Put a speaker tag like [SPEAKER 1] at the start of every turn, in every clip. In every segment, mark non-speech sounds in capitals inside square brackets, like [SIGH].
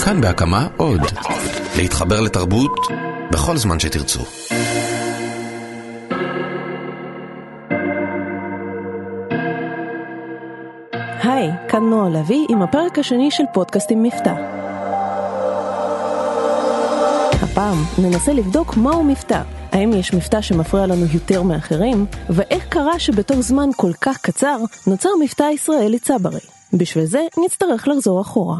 [SPEAKER 1] כאן בהקמה עוד. להתחבר לתרבות בכל זמן שתרצו.
[SPEAKER 2] היי, כאן נועה לביא עם הפרק השני של פודקאסטים מבטא. הפעם ננסה לבדוק מהו מבטא, האם יש מבטא שמפריע לנו יותר מאחרים, ואיך קרה שבתוך זמן כל כך קצר נוצר מבטא ישראלי צברי. בשביל זה נצטרך לחזור אחורה.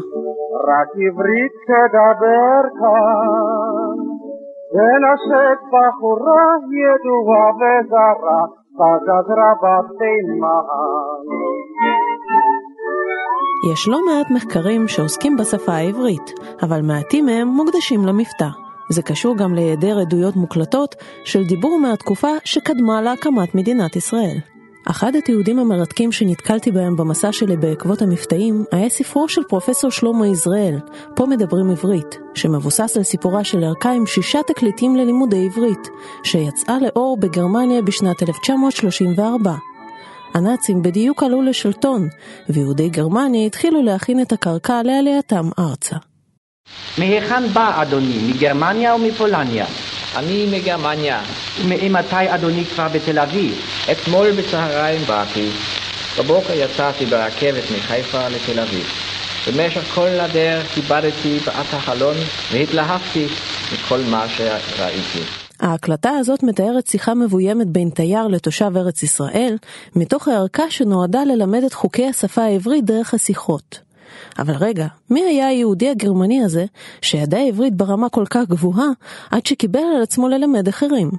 [SPEAKER 3] רק עברית תדבר כאן, ונשק בחורה ידועה וזרה, בגזרה בתימן.
[SPEAKER 2] יש לא מעט מחקרים שעוסקים בשפה העברית, אבל מעטים מהם מוקדשים למבטא. זה קשור גם להיעדר עדויות מוקלטות של דיבור מהתקופה שקדמה להקמת מדינת ישראל. אחד התיעודים המרתקים שנתקלתי בהם במסע שלי בעקבות המבטאים היה ספרו של פרופסור שלמה יזרעאל, פה מדברים עברית, שמבוסס על סיפורה של ערכה עם שישה תקליטים ללימודי עברית, שיצאה לאור בגרמניה בשנת 1934. הנאצים בדיוק עלו לשלטון, ויהודי גרמניה התחילו להכין את הקרקע לעלייתם ארצה.
[SPEAKER 4] מהיכן בא אדוני? מגרמניה או מפולניה?
[SPEAKER 5] אני מגרמניה.
[SPEAKER 4] ממתי אדוני כבר בתל אביב?
[SPEAKER 5] אתמול בצהריים באתי. בבוקר יצאתי ברכבת מחיפה לתל אביב. במשך כל הדרך כיבדתי בעת החלון והתלהבתי מכל מה שראיתי.
[SPEAKER 2] ההקלטה הזאת מתארת שיחה מבוימת בין תייר לתושב ארץ ישראל, מתוך הערכה שנועדה ללמד את חוקי השפה העברית דרך השיחות. אבל רגע, מי היה היהודי הגרמני הזה, שידע עברית ברמה כל כך גבוהה, עד שקיבל על עצמו ללמד אחרים?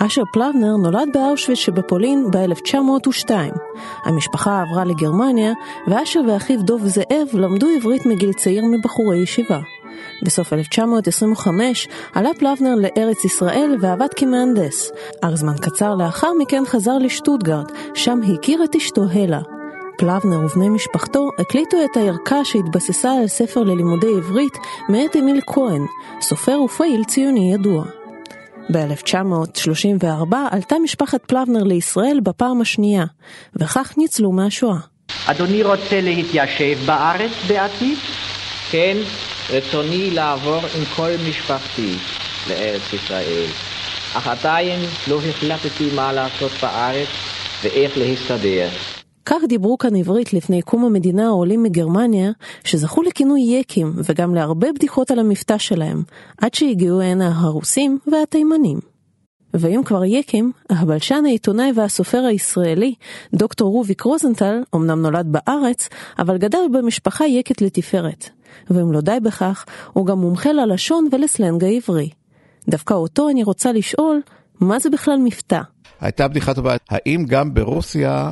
[SPEAKER 2] אשר פלבנר נולד באושוויץ שבפולין ב-1902. המשפחה עברה לגרמניה, ואשר ואחיו דוב זאב למדו עברית מגיל צעיר מבחורי ישיבה. בסוף 1925 עלה פלבנר לארץ ישראל ועבד כמהנדס, אך זמן קצר לאחר מכן חזר לשטוטגרד, שם הכיר את אשתו הלה. פלבנר ובני משפחתו הקליטו את הערכה שהתבססה על ספר ללימודי עברית מאת אמיל כהן, סופר ופעיל ציוני ידוע. ב-1934 עלתה משפחת פלבנר לישראל בפעם השנייה, וכך ניצלו מהשואה.
[SPEAKER 4] אדוני רוצה להתיישב בארץ בעתיד?
[SPEAKER 5] כן, רצוני לעבור עם כל משפחתי לארץ ישראל, אך עדיין לא החלטתי מה לעשות בארץ ואיך להסתדר.
[SPEAKER 2] כך דיברו כאן עברית לפני קום המדינה העולים מגרמניה, שזכו לכינוי יקים וגם להרבה בדיחות על המבטא שלהם, עד שהגיעו הנה הרוסים והתימנים. ואם כבר יקים, הבלשן העיתונאי והסופר הישראלי, דוקטור רוביק רוזנטל, אמנם נולד בארץ, אבל גדל במשפחה יקת לתפארת. ואם לא די בכך, הוא גם מומחה ללשון ולסלנג העברי. דווקא אותו אני רוצה לשאול, מה זה בכלל מבטא?
[SPEAKER 6] הייתה בדיחה טובה, האם גם ברוסיה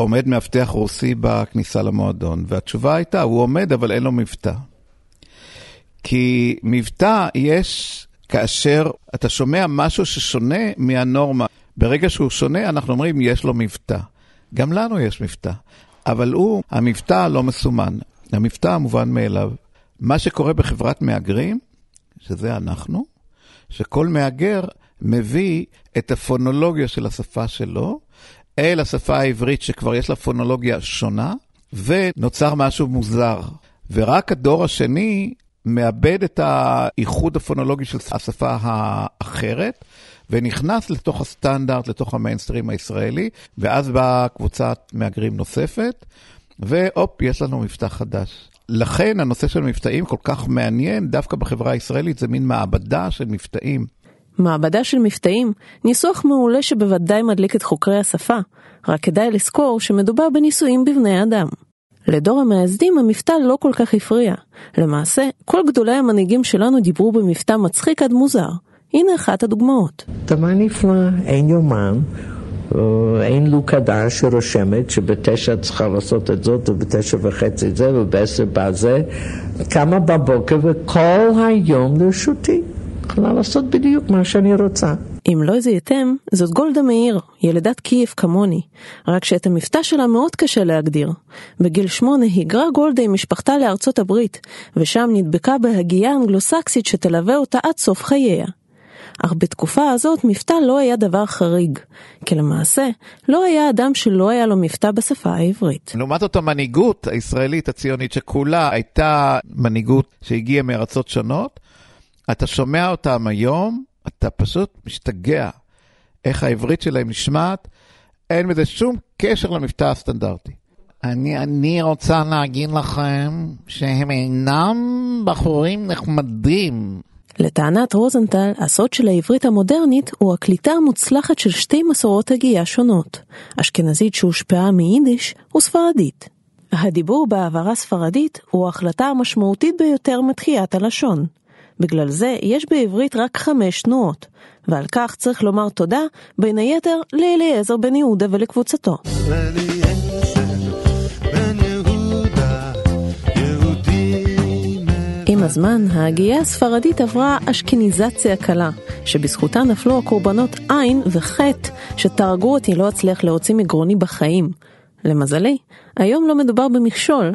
[SPEAKER 6] עומד מאבטח רוסי בכניסה למועדון? והתשובה הייתה, הוא עומד אבל אין לו מבטא. כי מבטא יש כאשר אתה שומע משהו ששונה מהנורמה. ברגע שהוא שונה, אנחנו אומרים, יש לו מבטא. גם לנו יש מבטא, אבל הוא, המבטא לא מסומן. המבטא המובן מאליו. מה שקורה בחברת מהגרים, שזה אנחנו, שכל מהגר מביא את הפונולוגיה של השפה שלו אל השפה העברית שכבר יש לה פונולוגיה שונה, ונוצר משהו מוזר. ורק הדור השני מאבד את האיחוד הפונולוגי של השפה האחרת, ונכנס לתוך הסטנדרט, לתוך המיינסטרים הישראלי, ואז באה קבוצת מהגרים נוספת, והופ, יש לנו מבטא חדש. לכן הנושא של מבטאים כל כך מעניין, דווקא בחברה הישראלית, זה מין מעבדה של מבטאים.
[SPEAKER 2] מעבדה של מבטאים, ניסוח מעולה שבוודאי מדליק את חוקרי השפה, רק כדאי לזכור שמדובר בניסויים בבני אדם. לדור המייסדים המבטא לא כל כך הפריע. למעשה, כל גדולי המנהיגים שלנו דיברו במבטא מצחיק עד מוזר. הנה אחת הדוגמאות.
[SPEAKER 7] דבר נפלא, אין יומן, אין לוקדה שרושמת שבתשע צריכה לעשות את זאת ובתשע וחצי זה ובעשר בזה, קמה בבוקר וכל היום לרשותי. יכולה לעשות בדיוק מה שאני רוצה.
[SPEAKER 2] אם לא זיהיתם, זאת גולדה מאיר, ילידת קייב כמוני, רק שאת המבטא שלה מאוד קשה להגדיר. בגיל שמונה היגרה גולדה עם משפחתה לארצות הברית, ושם נדבקה בהגייה אנגלוסקסית שתלווה אותה עד סוף חייה. אך בתקופה הזאת מבטא לא היה דבר חריג, כי למעשה לא היה אדם שלא היה לו מבטא בשפה העברית.
[SPEAKER 6] לעומת זאת המנהיגות הישראלית הציונית שכולה הייתה מנהיגות שהגיעה מארצות שונות, אתה שומע אותם היום, אתה פשוט משתגע איך העברית שלהם נשמעת, אין בזה שום קשר למבטא הסטנדרטי. אני, אני רוצה להגיד לכם שהם אינם בחורים נחמדים.
[SPEAKER 2] לטענת רוזנטל, הסוד של העברית המודרנית הוא הקליטה המוצלחת של שתי מסורות הגייה שונות, אשכנזית שהושפעה מיידיש וספרדית. הדיבור בהעברה ספרדית הוא ההחלטה המשמעותית ביותר מתחיית הלשון. בגלל זה יש בעברית רק חמש תנועות, ועל כך צריך לומר תודה, בין היתר, לאליעזר בן יהודה ולקבוצתו. עם הזמן, ההגייה הספרדית עברה אשכניזציה קלה, שבזכותה נפלו הקורבנות עין וחטא, שתהרגו אותי לא אצליח להוציא מגרוני בחיים. למזלי, היום לא מדובר במכשול,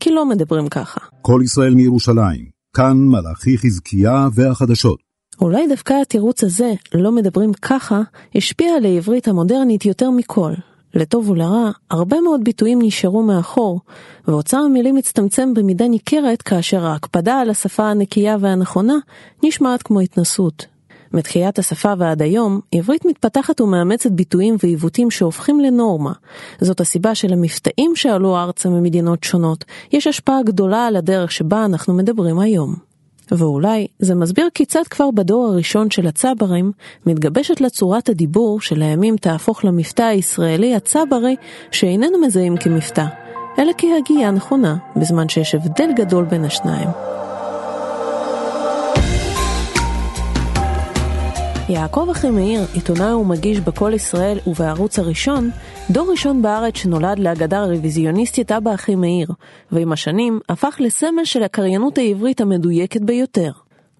[SPEAKER 2] כי לא מדברים ככה.
[SPEAKER 8] כל ישראל מירושלים, כאן מלאכי חזקיה והחדשות.
[SPEAKER 2] אולי דווקא התירוץ הזה, לא מדברים ככה, השפיע על העברית המודרנית יותר מכל. לטוב ולרע, הרבה מאוד ביטויים נשארו מאחור, ואוצר המילים הצטמצם במידה ניכרת כאשר ההקפדה על השפה הנקייה והנכונה נשמעת כמו התנסות. מתחיית השפה ועד היום, עברית מתפתחת ומאמצת ביטויים ועיוותים שהופכים לנורמה. זאת הסיבה שלמבטאים שעלו ארצה ממדינות שונות, יש השפעה גדולה על הדרך שבה אנחנו מדברים היום. ואולי זה מסביר כיצד כבר בדור הראשון של הצברים מתגבשת לה צורת הדיבור שלימים תהפוך למבטא הישראלי הצברי שאיננו מזהים כמבטא, אלא כהגייה נכונה, בזמן שיש הבדל גדול בין השניים. יעקב אחימאיר, עיתונאי ומגיש בקול ישראל ובערוץ הראשון, דור ראשון בארץ שנולד לאגדה הרוויזיוניסטית אבא אחימאיר, ועם השנים הפך לסמל של הקריינות העברית המדויקת ביותר.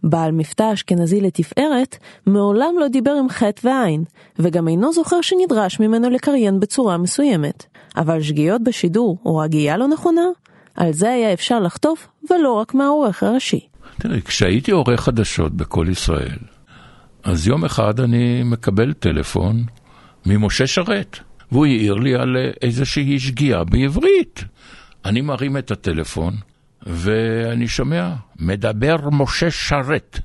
[SPEAKER 2] בעל מבטא אשכנזי לתפארת, מעולם לא דיבר עם חטא ועין, וגם אינו זוכר שנדרש ממנו לקריין בצורה מסוימת. אבל שגיאות בשידור או הגייה לא נכונה, על זה היה אפשר לחטוף, ולא רק מהעורך הראשי.
[SPEAKER 9] תראי, כשהייתי עורך חדשות בקול ישראל, אז יום אחד אני מקבל טלפון ממשה שרת, והוא העיר לי על איזושהי שגיאה בעברית. אני מרים את הטלפון, ואני שומע, מדבר משה שרת,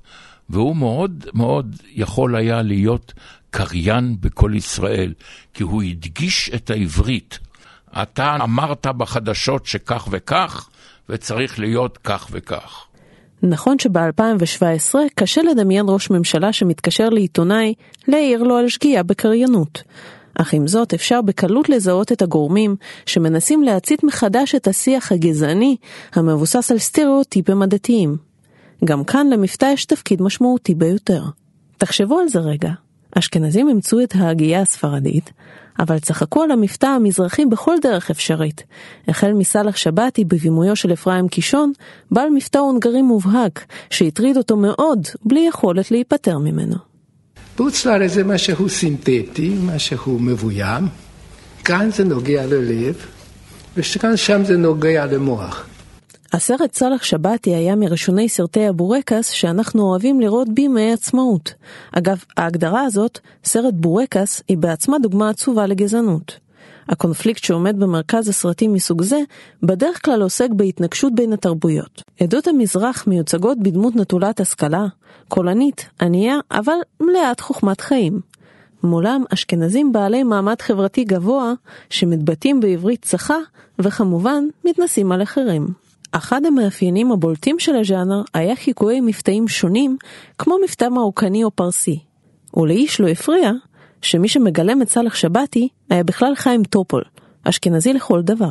[SPEAKER 9] והוא מאוד מאוד יכול היה להיות קריין בקול ישראל, כי הוא הדגיש את העברית. אתה אמרת בחדשות שכך וכך, וצריך להיות כך וכך.
[SPEAKER 2] נכון שב-2017 קשה לדמיין ראש ממשלה שמתקשר לעיתונאי להעיר לו על שגיאה בקריינות. אך עם זאת אפשר בקלות לזהות את הגורמים שמנסים להצית מחדש את השיח הגזעני המבוסס על סטריאוטיפים עדתיים. גם כאן למבטא יש תפקיד משמעותי ביותר. תחשבו על זה רגע, אשכנזים אימצו את ההגייה הספרדית, אבל צחקו על המבטא המזרחי בכל דרך אפשרית, החל מסלאח שבתי בבימויו של אפרים קישון, בעל מבטא הונגרי מובהק, שהטריד אותו מאוד, בלי יכולת להיפטר ממנו.
[SPEAKER 10] בחוץ לארץ זה משהו סינתטי, משהו מבוים, כאן זה נוגע ללב, וכאן שם זה נוגע למוח.
[SPEAKER 2] הסרט סאלח שבתי היה מראשוני סרטי הבורקס שאנחנו אוהבים לראות בימי עצמאות. אגב, ההגדרה הזאת, סרט בורקס, היא בעצמה דוגמה עצובה לגזענות. הקונפליקט שעומד במרכז הסרטים מסוג זה, בדרך כלל עוסק בהתנגשות בין התרבויות. עדות המזרח מיוצגות בדמות נטולת השכלה, קולנית, ענייה, אבל מלאת חוכמת חיים. מולם אשכנזים בעלי מעמד חברתי גבוה, שמתבטאים בעברית צחה, וכמובן מתנסים על אחרים. אחד המאפיינים הבולטים של הז'אנר היה חיקויי מבטאים שונים, כמו מבטא מרוקני או פרסי. ולאיש לא הפריע שמי שמגלם את סאלח שבתי היה בכלל חיים טופול, אשכנזי לכל דבר.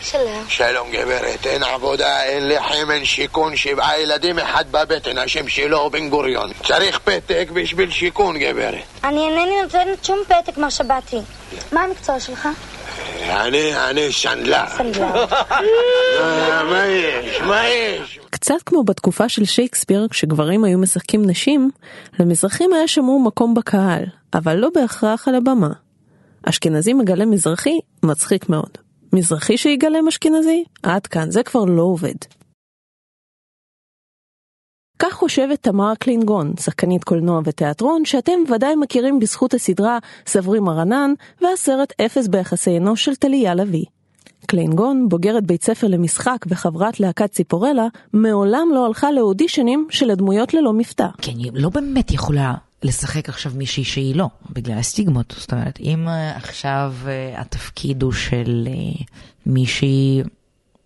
[SPEAKER 11] שלום. שלום גברת, אין עבודה, אין לחם, אין שיכון, שבעה ילדים, אחד בבטן, השם שלו בן גוריון. צריך פתק בשביל שיכון גברת.
[SPEAKER 12] אני אינני נותנת שום פתק, מר שבתי. מה המקצוע שלך?
[SPEAKER 11] אני, אני. סנדלר. מה יש? מה יש?
[SPEAKER 2] קצת כמו בתקופה של שייקספיר, כשגברים היו משחקים נשים, למזרחים היה שמור מקום בקהל, אבל לא בהכרח על הבמה. אשכנזי מגלם מזרחי, מצחיק מאוד. מזרחי שיגלם אשכנזי? עד כאן, זה כבר לא עובד. כך חושבת תמר קלינגון, שחקנית קולנוע ותיאטרון, שאתם ודאי מכירים בזכות הסדרה סברי מרנן והסרט אפס ביחסי אנוש של טליה לביא. קלינגון, בוגרת בית ספר למשחק וחברת להקת ציפורלה, מעולם לא הלכה לאודישנים של הדמויות ללא מבטא.
[SPEAKER 13] כי אני לא באמת יכולה לשחק עכשיו מישהי שהיא לא, בגלל הסטיגמות. זאת אומרת, אם אה, עכשיו אה, התפקיד הוא של אה, מישהי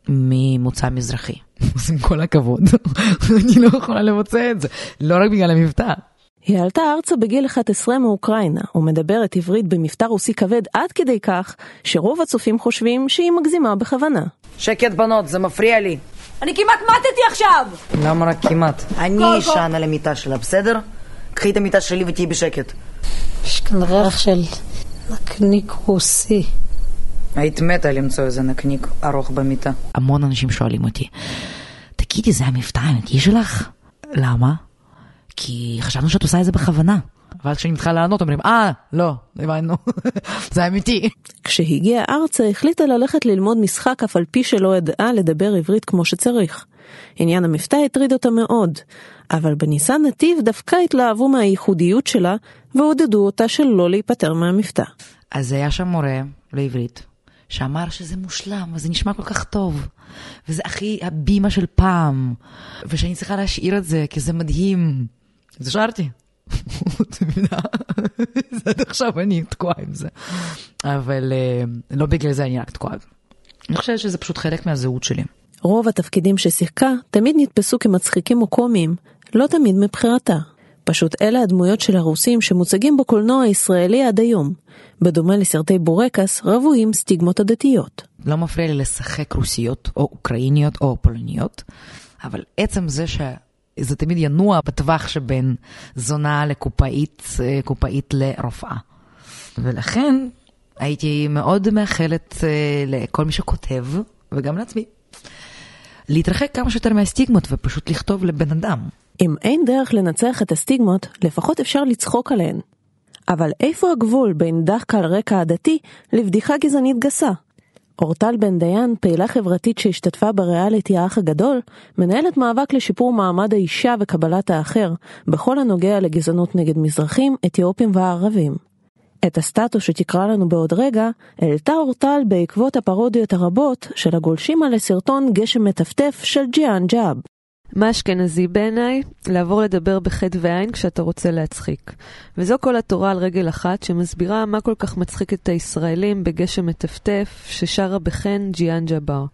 [SPEAKER 13] ממוצא מזרחי, [LAUGHS] אז עם כל הכבוד, [LAUGHS] אני לא יכולה לבצע את זה, לא רק בגלל המבטא.
[SPEAKER 2] היא עלתה ארצה בגיל 11 מאוקראינה, ומדברת עברית במבטא רוסי כבד עד כדי כך, שרוב הצופים חושבים שהיא מגזימה בכוונה.
[SPEAKER 14] שקט בנות, זה מפריע לי.
[SPEAKER 15] אני כמעט מתתי עכשיו!
[SPEAKER 14] למה רק כמעט? אני אשן על המיטה שלה, בסדר? קחי את המיטה שלי ותהיי בשקט.
[SPEAKER 15] יש כאן ריח של נקניק רוסי.
[SPEAKER 14] היית מתה למצוא איזה נקניק ארוך במיטה.
[SPEAKER 13] המון אנשים שואלים אותי, תגידי, זה המבטא האמיתי שלך? למה? כי חשבנו שאת עושה את זה בכוונה. ואז כשאני מתחילה לענות, אומרים, אה, לא, הבנו, [LAUGHS] זה אמיתי.
[SPEAKER 2] כשהגיעה ארצה, החליטה ללכת ללמוד משחק אף על פי שלא ידעה לדבר עברית כמו שצריך. עניין המבטא הטריד אותה מאוד, אבל בניסן נתיב דווקא התלהבו מהייחודיות שלה, ועודדו אותה שלא להיפטר מהמבטא.
[SPEAKER 13] אז היה שם מורה לעברית, שאמר שזה מושלם, וזה נשמע כל כך טוב, וזה הכי הבימה של פעם, ושאני צריכה להשאיר את זה, כי זה מדהים. אז השארתי. [LAUGHS] עד עכשיו אני תקועה עם זה. אבל לא בגלל זה אני רק תקועה. אני חושבת שזה פשוט חלק מהזהות שלי.
[SPEAKER 2] רוב התפקידים ששיחקה תמיד נתפסו כמצחיקים או קומיים, לא תמיד מבחירתה. פשוט אלה הדמויות של הרוסים שמוצגים בקולנוע הישראלי עד היום. בדומה לסרטי בורקס, רבועים סטיגמות עדתיות.
[SPEAKER 13] לא מפריע לי לשחק רוסיות או אוקראיניות או פולניות, אבל עצם זה שזה תמיד ינוע בטווח שבין זונה לקופאית, קופאית לרופאה. ולכן הייתי מאוד מאחלת לכל מי שכותב, וגם לעצמי, להתרחק כמה שיותר מהסטיגמות ופשוט לכתוב לבן אדם.
[SPEAKER 2] אם אין דרך לנצח את הסטיגמות, לפחות אפשר לצחוק עליהן. אבל איפה הגבול בין דחקה על רקע עדתי לבדיחה גזענית גסה? אורטל בן דיין, פעילה חברתית שהשתתפה בריאליטי האח הגדול, מנהלת מאבק לשיפור מעמד האישה וקבלת האחר, בכל הנוגע לגזענות נגד מזרחים, אתיופים וערבים. את הסטטוס שתקרא לנו בעוד רגע, העלתה אורטל בעקבות הפרודיות הרבות של הגולשים על הסרטון גשם מטפטף של ג'יאן ג'אב.
[SPEAKER 16] מה אשכנזי בעיניי? לעבור לדבר בחטא ועין כשאתה רוצה להצחיק. וזו כל התורה על רגל אחת שמסבירה מה כל כך מצחיק את הישראלים בגשם מטפטף ששרה בחן ג'יאן ג'אבר.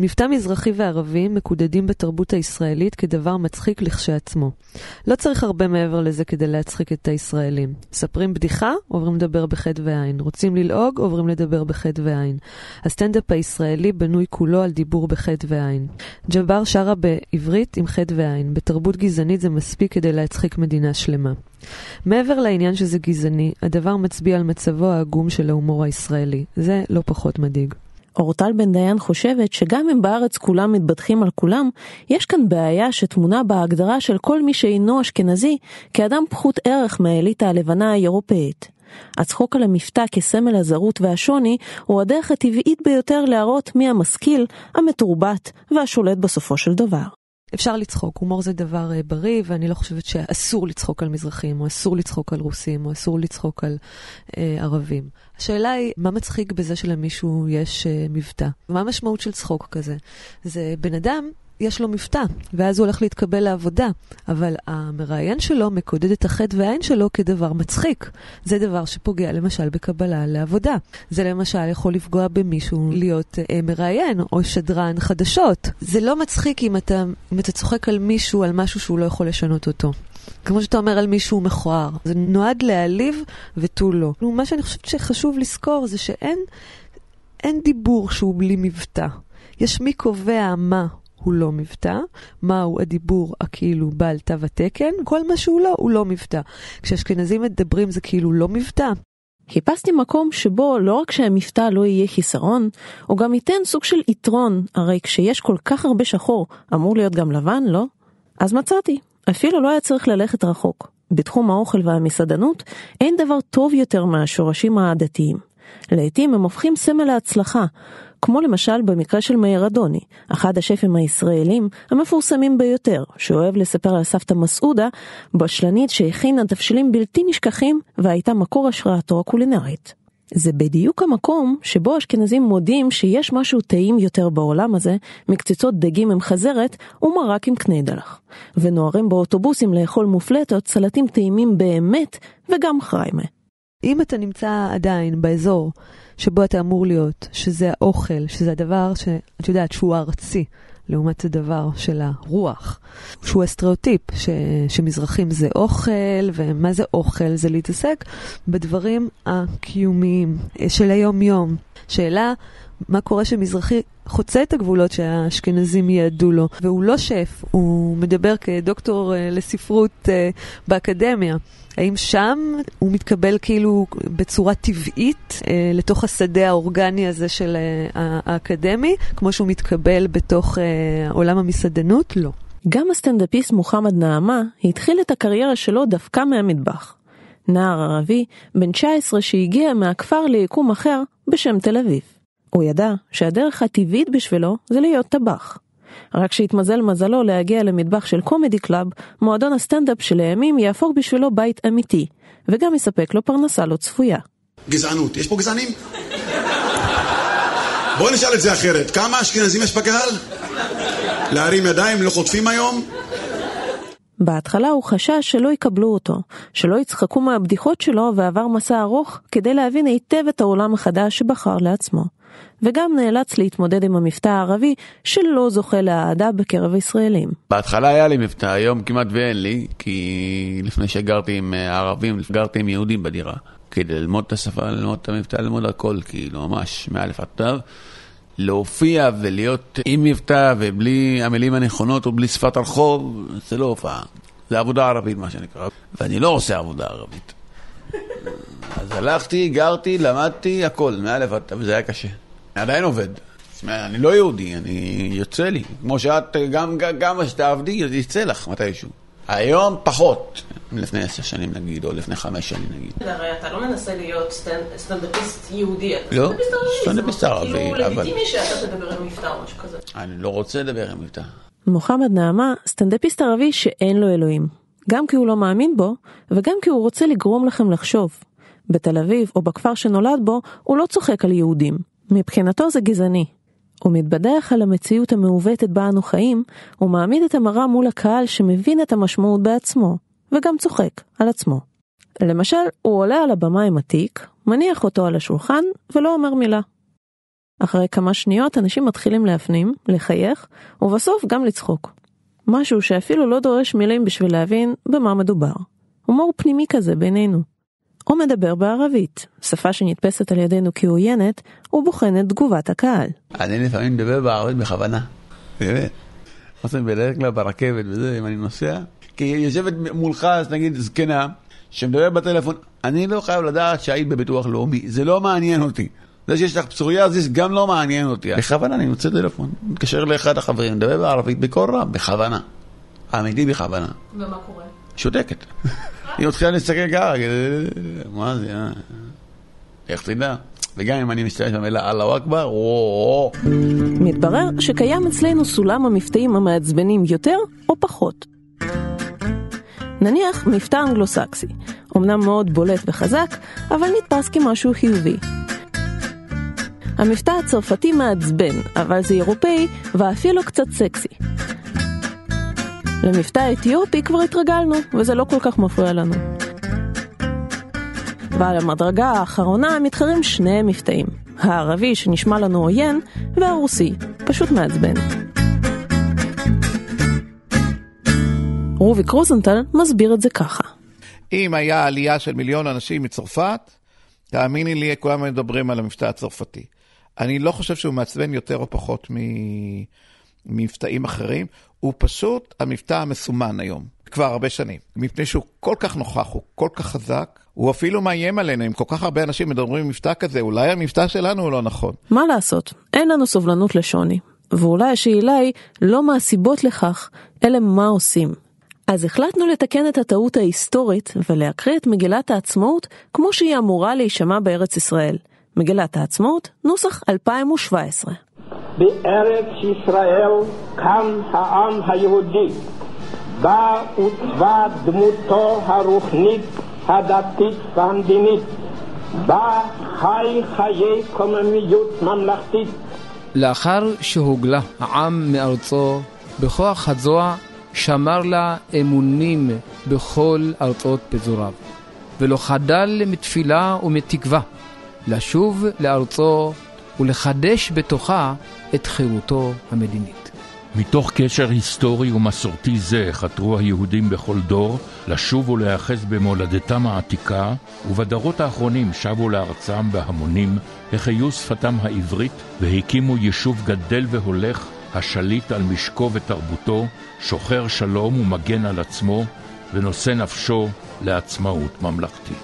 [SPEAKER 16] מבטא מזרחי וערבי מקודדים בתרבות הישראלית כדבר מצחיק לכשעצמו. לא צריך הרבה מעבר לזה כדי להצחיק את הישראלים. מספרים בדיחה, עוברים לדבר בחטא ועין. רוצים ללעוג, עוברים לדבר בחטא ועין. הסטנדאפ הישראלי בנוי כולו על דיבור בחטא ועין. ג'בר שרה בעברית עם חטא ועין. בתרבות גזענית זה מספיק כדי להצחיק מדינה שלמה. מעבר לעניין שזה גזעני, הדבר מצביע על מצבו העגום של ההומור הישראלי. זה לא פחות מדאיג.
[SPEAKER 2] אורטל בן דיין חושבת שגם אם בארץ כולם מתבדחים על כולם, יש כאן בעיה שטמונה בהגדרה של כל מי שאינו אשכנזי כאדם פחות ערך מהאליטה הלבנה האירופאית. הצחוק על המבטא כסמל הזרות והשוני הוא הדרך הטבעית ביותר להראות מי המשכיל, המתורבת והשולט בסופו של דבר.
[SPEAKER 16] אפשר לצחוק, הומור זה דבר uh, בריא, ואני לא חושבת שאסור לצחוק על מזרחים, או אסור לצחוק על רוסים, או אסור לצחוק על uh, ערבים. השאלה היא, מה מצחיק בזה שלמישהו יש uh, מבטא? מה המשמעות של צחוק כזה? זה בן אדם יש לו מבטא, ואז הוא הולך להתקבל לעבודה, אבל המראיין שלו מקודד את החטא והעין שלו כדבר מצחיק. זה דבר שפוגע למשל בקבלה לעבודה. זה למשל יכול לפגוע במישהו להיות אה, מראיין או שדרן חדשות. זה לא מצחיק אם אתה, אם אתה צוחק על מישהו, על משהו שהוא לא יכול לשנות אותו. כמו שאתה אומר על מישהו מכוער. זה נועד להעליב ותו לא. מה שאני חושבת שחשוב לזכור זה שאין אין דיבור שהוא בלי מבטא. יש מי קובע מה הוא לא מבטא, מהו הדיבור הכאילו בעל תו התקן, כל מה שהוא לא, הוא לא מבטא. כשאשכנזים מדברים זה כאילו לא מבטא.
[SPEAKER 2] חיפשתי מקום שבו לא רק שהמבטא לא יהיה חיסרון, הוא גם ייתן סוג של יתרון, הרי כשיש כל כך הרבה שחור, אמור להיות גם לבן, לא? אז מצאתי, אפילו לא היה צריך ללכת רחוק. בתחום האוכל והמסעדנות, אין דבר טוב יותר מהשורשים העדתיים. לעתים הם הופכים סמל להצלחה, כמו למשל במקרה של מאיר אדוני, אחד השפים הישראלים המפורסמים ביותר, שאוהב לספר על סבתא מסעודה, בשלנית שהכינה תבשילים בלתי נשכחים והייתה מקור השראתו הקולינרית. זה בדיוק המקום שבו אשכנזים מודים שיש משהו טעים יותר בעולם הזה מקציצות דגים עם חזרת ומרק עם קניידלח. ונוהרים באוטובוסים לאכול מופלטות, סלטים טעימים באמת וגם חריימה.
[SPEAKER 16] אם אתה נמצא עדיין באזור שבו אתה אמור להיות, שזה האוכל, שזה הדבר שאת יודעת שהוא ארצי, לעומת הדבר של הרוח, שהוא הסטריאוטיפ, ש, שמזרחים זה אוכל, ומה זה אוכל? זה להתעסק בדברים הקיומיים של היום-יום. שאלה, מה קורה שמזרחי חוצה את הגבולות שהאשכנזים יעדו לו, והוא לא שף, הוא מדבר כדוקטור אה, לספרות אה, באקדמיה. האם שם הוא מתקבל כאילו בצורה טבעית אה, לתוך השדה האורגני הזה של אה, האקדמי, כמו שהוא מתקבל בתוך אה, עולם המסעדנות? לא.
[SPEAKER 2] גם הסטנדאפיסט מוחמד נעמה התחיל את הקריירה שלו דווקא מהמטבח. נער ערבי, בן 19 שהגיע מהכפר ליקום אחר בשם תל אביב. הוא ידע שהדרך הטבעית בשבילו זה להיות טבח. רק שהתמזל מזלו להגיע למטבח של Comedy Club, מועדון הסטנדאפ שלימים יהפוך בשבילו בית אמיתי, וגם יספק לו פרנסה לא צפויה.
[SPEAKER 17] גזענות, יש פה גזענים? בואו נשאל את זה אחרת, כמה אשכנזים יש בקהל? להרים ידיים לא חוטפים היום?
[SPEAKER 2] בהתחלה הוא חשש שלא יקבלו אותו, שלא יצחקו מהבדיחות שלו ועבר מסע ארוך כדי להבין היטב את העולם החדש שבחר לעצמו. וגם נאלץ להתמודד עם המבטא הערבי שלא זוכה לאהדה בקרב הישראלים.
[SPEAKER 18] בהתחלה היה לי מבטא, היום כמעט ואין לי, כי לפני שגרתי עם אה, ערבים, גרתי עם יהודים בדירה. כדי ללמוד את השפה, ללמוד את המבטא, ללמוד הכל, כאילו, ממש, מאלף עד תו. להופיע ולהיות עם מבטא ובלי המילים הנכונות או בלי שפת הרחוב, זה לא הופעה. זה עבודה ערבית, מה שנקרא. ואני לא עושה עבודה ערבית. אז הלכתי, גרתי, למדתי, הכל, מאלף עד וזה היה קשה. אני עדיין עובד. אני לא יהודי, אני יוצא לי. כמו שאת, גם, גם שתעבדי, יצא לך מתישהו. היום פחות, לפני עשר שנים נגיד, או לפני חמש שנים נגיד.
[SPEAKER 2] הרי אתה לא מנסה להיות סטנדאפיסט יהודי, אתה
[SPEAKER 18] לא, סטנדאפיסט ערבי,
[SPEAKER 2] כאילו לגיטימי שאתה תדבר עם מבטא או משהו כזה.
[SPEAKER 18] אני לא רוצה לדבר עם מבטא.
[SPEAKER 2] מוחמד נעמה, סטנדאפיסט ערבי שאין לו אלוהים. גם כי הוא לא מאמין בו, וגם כי הוא רוצה לגרום לכם לחשוב. בתל אביב או בכפר שנולד בו, הוא לא צוחק על יהודים. מבחינתו זה גזעני. הוא מתבדח על המציאות המעוותת בה אנו חיים, ומעמיד את המראה מול הקהל שמבין את המשמעות בעצמו, וגם צוחק על עצמו. למשל, הוא עולה על הבמה עם התיק, מניח אותו על השולחן, ולא אומר מילה. אחרי כמה שניות אנשים מתחילים להפנים, לחייך, ובסוף גם לצחוק. משהו שאפילו לא דורש מילים בשביל להבין במה מדובר. הומור פנימי כזה בינינו. או מדבר בערבית, שפה שנתפסת על ידינו כעוינת, ובוחן את תגובת הקהל.
[SPEAKER 18] אני לפעמים מדבר בערבית בכוונה, באמת. עושה בדרך כלל ברכבת וזה, אם אני נוסע. כי יושבת מולך, אז נגיד זקנה, שמדבר בטלפון, אני לא חייב לדעת שהיית בביטוח לאומי, זה לא מעניין אותי. זה שיש לך פסוריה, זה גם לא מעניין אותי. בכוונה אני מוצא טלפון, מתקשר לאחד החברים, מדבר בערבית בקול רם, בכוונה. אמיתי בכוונה.
[SPEAKER 2] ומה קורה?
[SPEAKER 18] שותקת. היא מתחילה להסתכל ככה, מה זה, אה? איך תדע? וגם אם אני משתמש במילה אללהו אכבר, וואו.
[SPEAKER 2] מתברר שקיים אצלנו סולם המבטאים המעצבנים יותר או פחות. נניח מבטא אנגלו-סקסי, אמנם מאוד בולט וחזק, אבל נתפס כמשהו חיובי. המבטא הצרפתי מעצבן, אבל זה אירופאי ואפילו קצת סקסי. למבטא האתיופי כבר התרגלנו, וזה לא כל כך מפריע לנו. ועל המדרגה האחרונה מתחרים שני מבטאים, הערבי שנשמע לנו עוין, והרוסי, פשוט מעצבן. רובי קרוזנטל מסביר את זה ככה.
[SPEAKER 6] אם היה עלייה של מיליון אנשים מצרפת, תאמיני לי, כולם מדברים על המבטא הצרפתי. אני לא חושב שהוא מעצבן יותר או פחות ממבטאים אחרים, הוא פשוט המבטא המסומן היום, כבר הרבה שנים. מפני שהוא כל כך נוכח, הוא כל כך חזק, הוא אפילו מאיים עלינו, אם כל כך הרבה אנשים מדברים מבטא כזה, אולי המבטא שלנו הוא לא נכון.
[SPEAKER 2] מה לעשות, אין לנו סובלנות לשוני. ואולי השאלה היא לא מה הסיבות לכך, אלא מה עושים. אז החלטנו לתקן את הטעות ההיסטורית ולהקריא את מגילת העצמאות כמו שהיא אמורה להישמע בארץ ישראל, מגילת העצמאות, נוסח 2017.
[SPEAKER 19] בארץ ישראל קם העם היהודי, בה עוצבה דמותו הרוחנית, הדתית והמדינית, בה חי חיי קוממיות ממלכתית.
[SPEAKER 20] לאחר שהוגלה העם מארצו בכוח הזרוע, שמר לה אמונים בכל ארצות פזוריו, ולא חדל מתפילה ומתקווה לשוב לארצו ולחדש בתוכה את חירותו המדינית.
[SPEAKER 9] מתוך קשר היסטורי ומסורתי זה חתרו היהודים בכל דור לשוב ולהיאחז במולדתם העתיקה, ובדורות האחרונים שבו לארצם בהמונים, החיו שפתם העברית והקימו יישוב גדל והולך, השליט על משקו ותרבותו, שוחר שלום ומגן על עצמו, ונושא נפשו לעצמאות ממלכתית.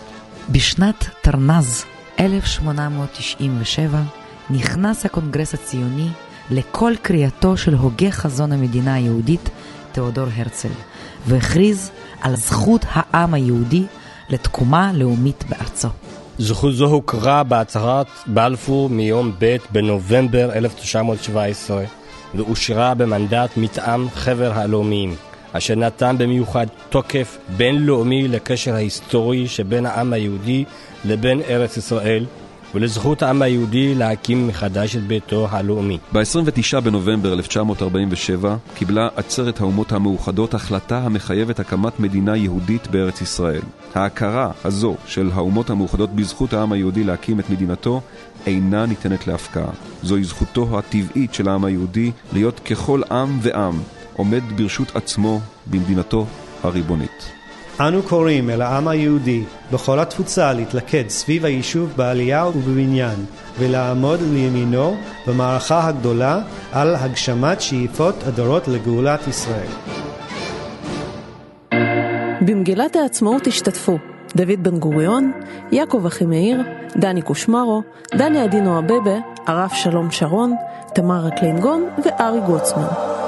[SPEAKER 13] בשנת תרנ"ז 1897 נכנס הקונגרס הציוני לכל קריאתו של הוגה חזון המדינה היהודית תיאודור הרצל, והכריז על זכות העם היהודי לתקומה לאומית בארצו.
[SPEAKER 21] זכות זו הוכרה בהצהרת בלפור מיום ב' בנובמבר 1917 ואושרה במנדט מטעם חבר הלאומיים, אשר נתן במיוחד תוקף בינלאומי לקשר ההיסטורי שבין העם היהודי לבין ארץ ישראל ולזכות העם היהודי להקים מחדש את ביתו הלאומי.
[SPEAKER 22] ב-29 בנובמבר 1947 קיבלה עצרת האומות המאוחדות החלטה המחייבת הקמת מדינה יהודית בארץ ישראל. ההכרה הזו של האומות המאוחדות בזכות העם היהודי להקים את מדינתו אינה ניתנת להפקעה. זוהי זכותו הטבעית של העם היהודי להיות ככל עם ועם, עומד ברשות עצמו במדינתו הריבונית.
[SPEAKER 23] אנו קוראים אל העם היהודי בכל התפוצה להתלכד סביב היישוב בעלייה ובבניין ולעמוד לימינו במערכה הגדולה על הגשמת שאיפות הדורות לגאולת ישראל.
[SPEAKER 2] במגילת העצמאות השתתפו דוד בן גוריון, יעקב אחימאיר, דני קושמרו, דני עדינו אבבה, הרב שלום שרון, תמרה קלינגון וארי גוצמן.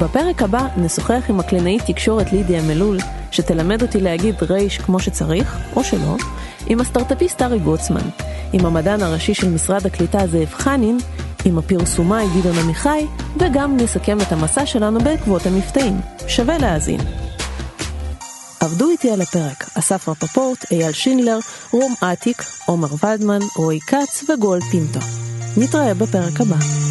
[SPEAKER 2] בפרק הבא נשוחח עם הקלינאית תקשורת לידיה מלול, שתלמד אותי להגיד רייש כמו שצריך, או שלא, עם הסטארטאפיסט ארי גוצמן, עם המדען הראשי של משרד הקליטה זאב חנין, עם הפרסומאי גדעון עמיחי, וגם נסכם את המסע שלנו בעקבות המבטאים. שווה להאזין. עבדו איתי על הפרק אסף רפפורט, אייל שינדלר, רום אטיק, עומר ולדמן, רועי כץ וגואל פינטו. נתראה בפרק הבא.